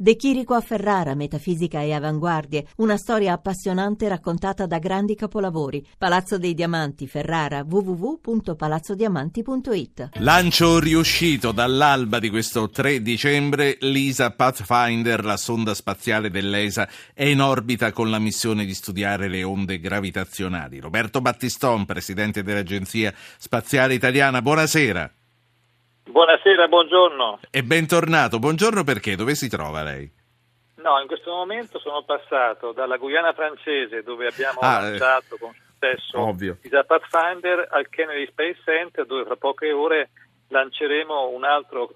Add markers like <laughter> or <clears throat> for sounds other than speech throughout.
De Chirico a Ferrara, metafisica e avanguardie, una storia appassionante raccontata da grandi capolavori. Palazzo dei Diamanti, Ferrara, www.palazzodiamanti.it. Lancio riuscito dall'alba di questo 3 dicembre, l'ISA Pathfinder, la sonda spaziale dell'ESA, è in orbita con la missione di studiare le onde gravitazionali. Roberto Battiston, presidente dell'Agenzia Spaziale Italiana, buonasera. Buonasera, buongiorno. E bentornato. Buongiorno perché? Dove si trova lei? No, in questo momento sono passato dalla Guyana francese dove abbiamo ah, eh, lanciato con successo ovvio. il Pathfinder al Kennedy Space Center dove fra poche ore lanceremo un'altra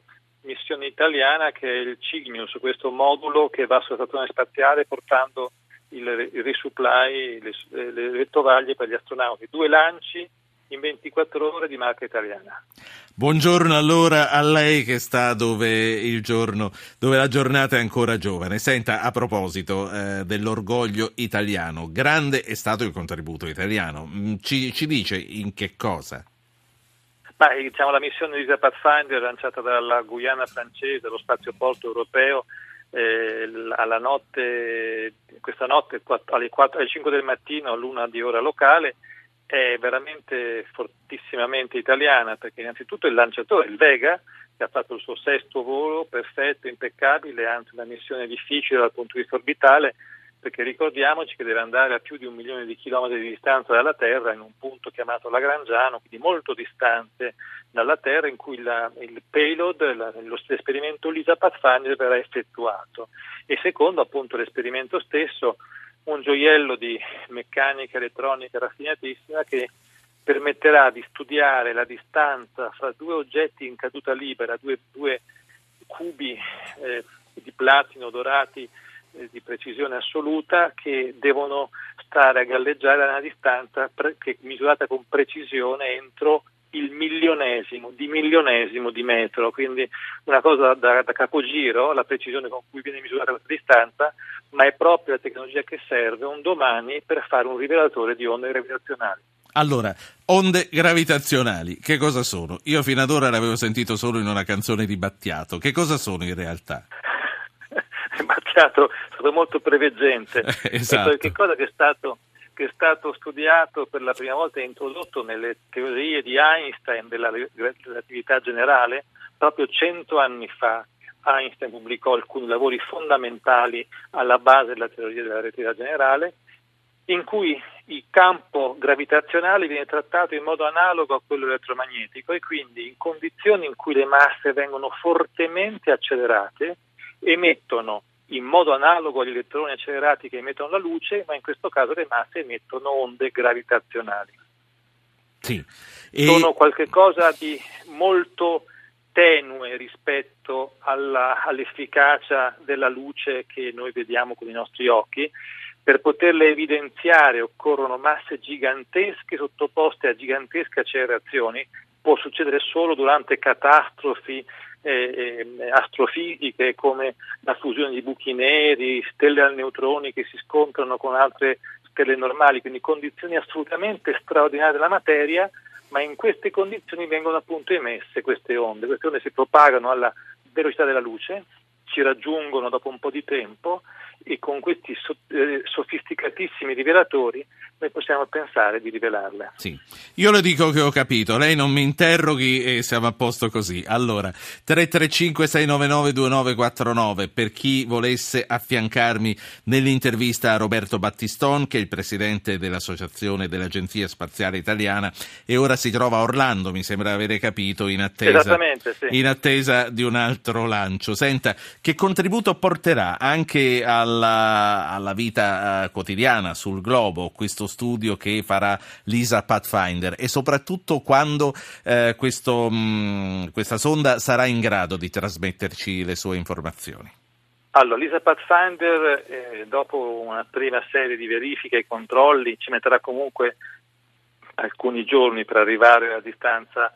missione italiana che è il Cygnus, questo modulo che va sulla stazione spaziale portando il, il resupply, le, le, le tovaglie per gli astronauti. Due lanci in 24 ore di marca italiana. Buongiorno allora a lei che sta dove, il giorno, dove la giornata è ancora giovane. Senta, a proposito eh, dell'orgoglio italiano, grande è stato il contributo italiano. Mm, ci, ci dice in che cosa? Beh, diciamo, la missione di Pathfinder lanciata dalla Guyana francese, lo spazio porto europeo, eh, alla notte, questa notte alle, 4, alle 5 del mattino, all'una di ora locale, è veramente fortissimamente italiana perché innanzitutto il lanciatore, il Vega, che ha fatto il suo sesto volo perfetto, impeccabile, anzi una missione difficile dal punto di vista orbitale, perché ricordiamoci che deve andare a più di un milione di chilometri di distanza dalla Terra in un punto chiamato Lagrangiano, quindi molto distante dalla Terra, in cui la, il payload, la, l'esperimento LISA Pathfinder verrà effettuato. E secondo appunto l'esperimento stesso un gioiello di meccanica elettronica raffinatissima che permetterà di studiare la distanza fra due oggetti in caduta libera, due, due cubi eh, di platino dorati eh, di precisione assoluta che devono stare a galleggiare a una distanza pre- che misurata con precisione entro il milionesimo di milionesimo di metro, quindi una cosa da, da, capogiro, la precisione con cui viene misurata questa distanza, ma è proprio la tecnologia che serve un domani per fare un rivelatore di onde gravitazionali. Allora, onde gravitazionali, che cosa sono? Io fino ad ora l'avevo sentito solo in una canzone di Battiato, che cosa sono in realtà? <laughs> Battiato è stato molto preveggente, <laughs> esatto. che cosa che è stato che è stato studiato per la prima volta e introdotto nelle teorie di Einstein della relatività generale proprio cento anni fa. Einstein pubblicò alcuni lavori fondamentali alla base della teoria della relatività generale, in cui il campo gravitazionale viene trattato in modo analogo a quello elettromagnetico e quindi in condizioni in cui le masse vengono fortemente accelerate emettono in modo analogo agli elettroni accelerati che emettono la luce, ma in questo caso le masse emettono onde gravitazionali. Sì. E... Sono qualcosa di molto tenue rispetto alla, all'efficacia della luce che noi vediamo con i nostri occhi. Per poterle evidenziare occorrono masse gigantesche sottoposte a gigantesche accelerazioni. Può succedere solo durante catastrofi eh, eh, astrofisiche come la fusione di buchi neri, stelle al neutroni che si scontrano con altre stelle normali, quindi condizioni assolutamente straordinarie della materia, ma in queste condizioni vengono appunto emesse queste onde. Queste onde si propagano alla velocità della luce, ci raggiungono dopo un po' di tempo e con questi eh, sofisticatissimi rivelatori noi possiamo pensare di rivelarle. Sì, io le dico che ho capito, lei non mi interroghi e siamo a posto così. Allora, 335-699-2949 per chi volesse affiancarmi nell'intervista a Roberto Battiston, che è il presidente dell'Associazione dell'Agenzia Spaziale Italiana e ora si trova a Orlando, mi sembra avere capito, in attesa, sì. in attesa di un altro lancio. Senta, che contributo porterà anche alla, alla vita uh, quotidiana sul globo questo studio che farà l'ISA Pathfinder e soprattutto quando uh, questo, mh, questa sonda sarà in grado di trasmetterci le sue informazioni? Allora, l'ISA Pathfinder, eh, dopo una prima serie di verifiche e controlli, ci metterà comunque alcuni giorni per arrivare alla distanza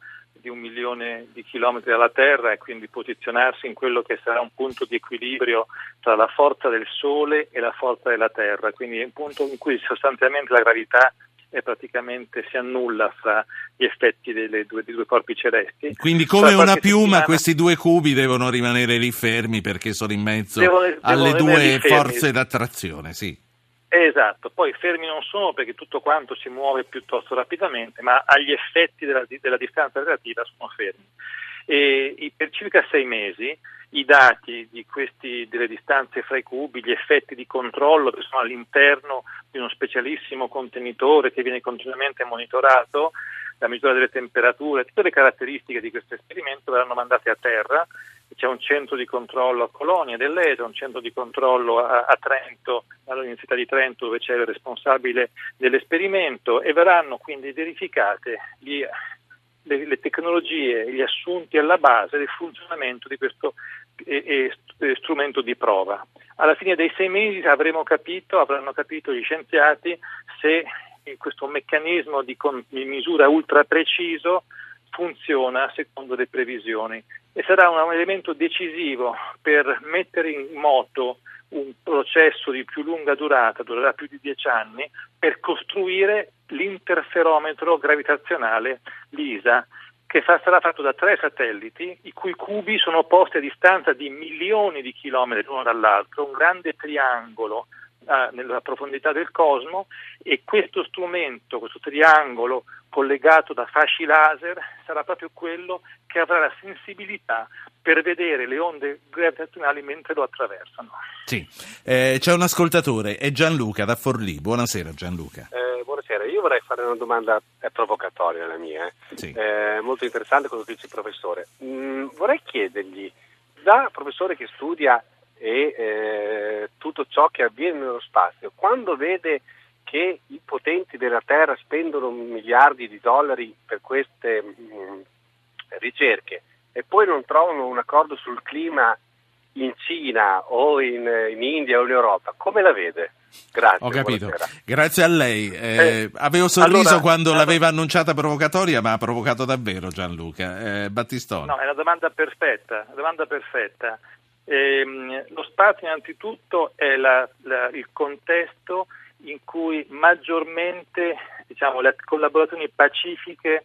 di un milione di chilometri dalla Terra e quindi posizionarsi in quello che sarà un punto di equilibrio tra la forza del Sole e la forza della Terra, quindi un punto in cui sostanzialmente la gravità e praticamente si annulla fra gli effetti due, dei due corpi celesti. Quindi come una piuma settimana... questi due cubi devono rimanere lì fermi perché sono in mezzo devono, alle devono due forze d'attrazione, sì. Esatto, poi fermi non sono perché tutto quanto si muove piuttosto rapidamente, ma agli effetti della, della distanza relativa sono fermi. E per circa sei mesi i dati questi, delle distanze fra i cubi, gli effetti di controllo che sono all'interno di uno specialissimo contenitore che viene continuamente monitorato, la misura delle temperature, tutte le caratteristiche di questo esperimento verranno mandate a terra. C'è un centro di controllo a Colonia dell'ESA, un centro di controllo a, a Trento, all'Università di Trento dove c'è il responsabile dell'esperimento e verranno quindi verificate gli le, le tecnologie, gli assunti alla base del funzionamento di questo eh, eh, strumento di prova. Alla fine dei sei mesi avremo capito, avranno capito gli scienziati se questo meccanismo di, con, di misura ultra preciso funziona secondo le previsioni e sarà un elemento decisivo per mettere in moto un processo di più lunga durata, durerà più di dieci anni, per costruire l'interferometro gravitazionale LISA, che sarà fatto da tre satelliti, i cui cubi sono posti a distanza di milioni di chilometri l'uno dall'altro, un grande triangolo eh, nella profondità del cosmo e questo strumento, questo triangolo collegato da fasci laser sarà proprio quello che avrà la sensibilità per vedere le onde gravitazionali mentre lo attraversano. Sì, eh, c'è un ascoltatore, è Gianluca da Forlì. Buonasera Gianluca. Eh, buonasera, io vorrei fare una domanda provocatoria la mia, eh. sì. Eh, molto interessante quello che dice il professore. Mm, vorrei chiedergli, da professore che studia e eh, tutto ciò che avviene nello spazio, quando vede che i potenti della Terra spendono miliardi di dollari per queste mh, mm, ricerche e poi non trovano un accordo sul clima in Cina o in, in India o in Europa, come la vede? Grazie. Ho capito. Buonasera. Grazie a lei. Eh, eh, avevo sorriso allora, quando allora, l'aveva annunciata provocatoria, ma ha provocato davvero Gianluca. Eh, Battistone. No, è una domanda perfetta. Una domanda perfetta. Eh, lo spazio innanzitutto è la, la, il contesto in cui maggiormente diciamo, le collaborazioni pacifiche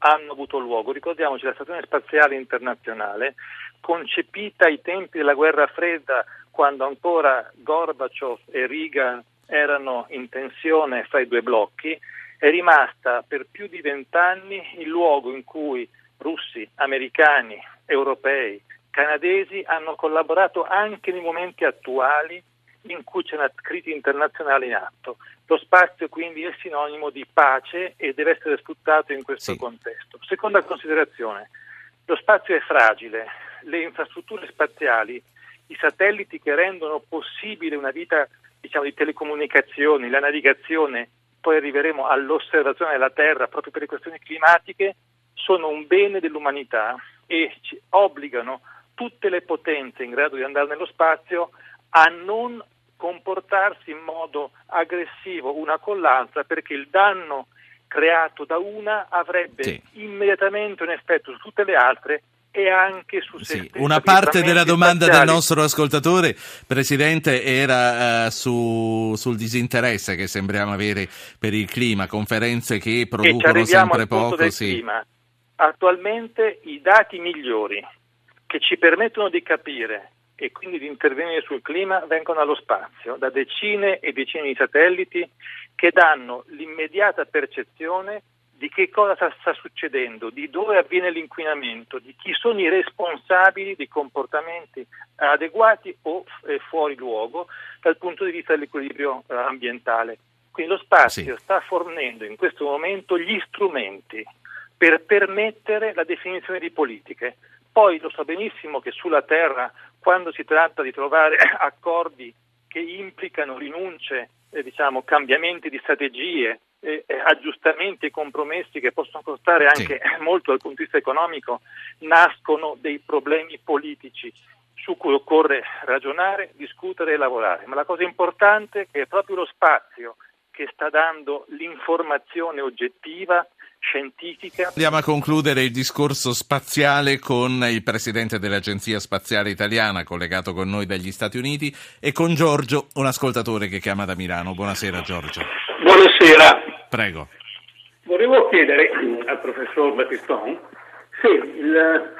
hanno avuto luogo. Ricordiamoci la Stazione Spaziale Internazionale, concepita ai tempi della guerra fredda, quando ancora Gorbaciov e Reagan erano in tensione fra i due blocchi, è rimasta per più di vent'anni il luogo in cui russi, americani, europei, canadesi hanno collaborato anche nei momenti attuali in cui c'è una crisi internazionale in atto. Lo spazio quindi è sinonimo di pace e deve essere sfruttato in questo sì. contesto. Seconda considerazione, lo spazio è fragile, le infrastrutture spaziali, i satelliti che rendono possibile una vita diciamo, di telecomunicazioni, la navigazione, poi arriveremo all'osservazione della Terra proprio per le questioni climatiche, sono un bene dell'umanità e ci obbligano tutte le potenze in grado di andare nello spazio a non comportarsi in modo aggressivo una con l'altra perché il danno creato da una avrebbe sì. immediatamente un effetto su tutte le altre e anche su se sì, Una parte della domanda spaziali. del nostro ascoltatore, Presidente, era uh, su, sul disinteresse che sembriamo avere per il clima, conferenze che producono sempre poco. Sì. Attualmente i dati migliori che ci permettono di capire e quindi di intervenire sul clima vengono allo spazio da decine e decine di satelliti che danno l'immediata percezione di che cosa sta succedendo, di dove avviene l'inquinamento, di chi sono i responsabili di comportamenti adeguati o eh, fuori luogo dal punto di vista dell'equilibrio eh, ambientale. Quindi lo spazio sì. sta fornendo in questo momento gli strumenti per permettere la definizione di politiche. Poi lo so benissimo che sulla Terra, quando si tratta di trovare <clears throat> accordi che implicano rinunce, eh, diciamo, cambiamenti di strategie, eh, aggiustamenti e compromessi che possono costare anche sì. <clears throat> molto dal punto di vista economico, nascono dei problemi politici su cui occorre ragionare, discutere e lavorare. Ma la cosa importante è che è proprio lo spazio che sta dando l'informazione oggettiva scientifica. Andiamo a concludere il discorso spaziale con il presidente dell'Agenzia Spaziale Italiana, collegato con noi dagli Stati Uniti, e con Giorgio, un ascoltatore che chiama da Milano. Buonasera Giorgio. Buonasera. Prego. Volevo chiedere al professor Battiston se il,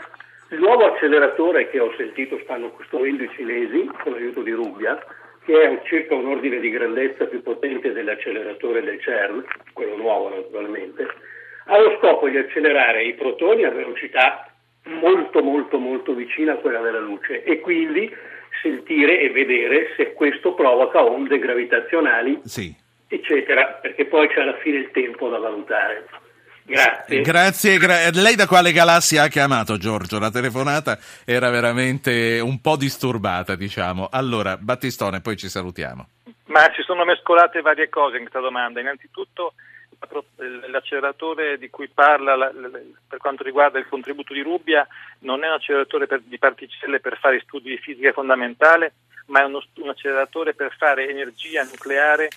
il nuovo acceleratore che ho sentito stanno costruendo i cinesi con l'aiuto di Rubbia, che è circa un ordine di grandezza più potente dell'acceleratore del CERN, quello nuovo naturalmente, ha lo scopo di accelerare i protoni a velocità molto molto molto vicina a quella della luce e quindi sentire e vedere se questo provoca onde gravitazionali, sì. eccetera, perché poi c'è alla fine il tempo da valutare. Grazie. Grazie, gra- lei da quale galassia ha chiamato Giorgio? La telefonata era veramente un po' disturbata, diciamo. Allora, Battistone, poi ci salutiamo. Ma si sono mescolate varie cose in questa domanda. Innanzitutto l'acceleratore di cui parla la, la, per quanto riguarda il contributo di Rubbia non è un acceleratore per, di particelle per fare studi di fisica fondamentale, ma è uno, un acceleratore per fare energia nucleare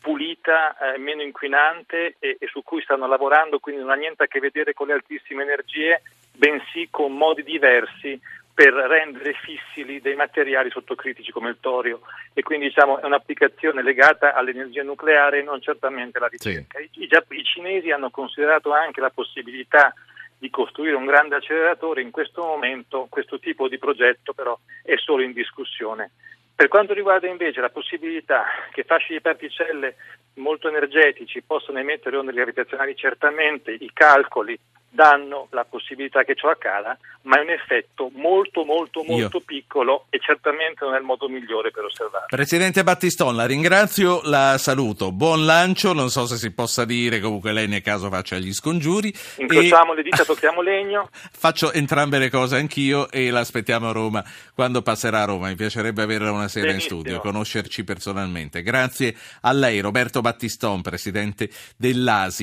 pulita, eh, meno inquinante e, e, su cui stanno lavorando, quindi non ha niente a che vedere con le altissime energie, bensì con modi diversi per rendere fissili dei materiali sottocritici come il torio e quindi diciamo è un'applicazione legata all'energia nucleare e non certamente alla ricerca. Sì. I, i, I cinesi hanno considerato anche la possibilità di costruire un grande acceleratore, in questo momento questo tipo di progetto però è solo in discussione. Per quanto riguarda invece la possibilità che fasci di particelle molto energetici possano emettere onde gravitazionali, certamente i calcoli danno la possibilità che ciò accada, ma è un effetto molto molto molto Io. piccolo e certamente non è il modo migliore per osservarlo. Presidente Battiston, la ringrazio, la saluto, buon lancio, non so se si possa dire, comunque lei nel caso faccia gli scongiuri. Incrociamo e... le dita, <laughs> tocchiamo legno. Faccio entrambe le cose anch'io e l'aspettiamo a Roma quando passerà a Roma, mi piacerebbe averla una sera Benissimo. in studio, conoscerci personalmente. Grazie a lei Roberto Battiston, Presidente dell'ASI.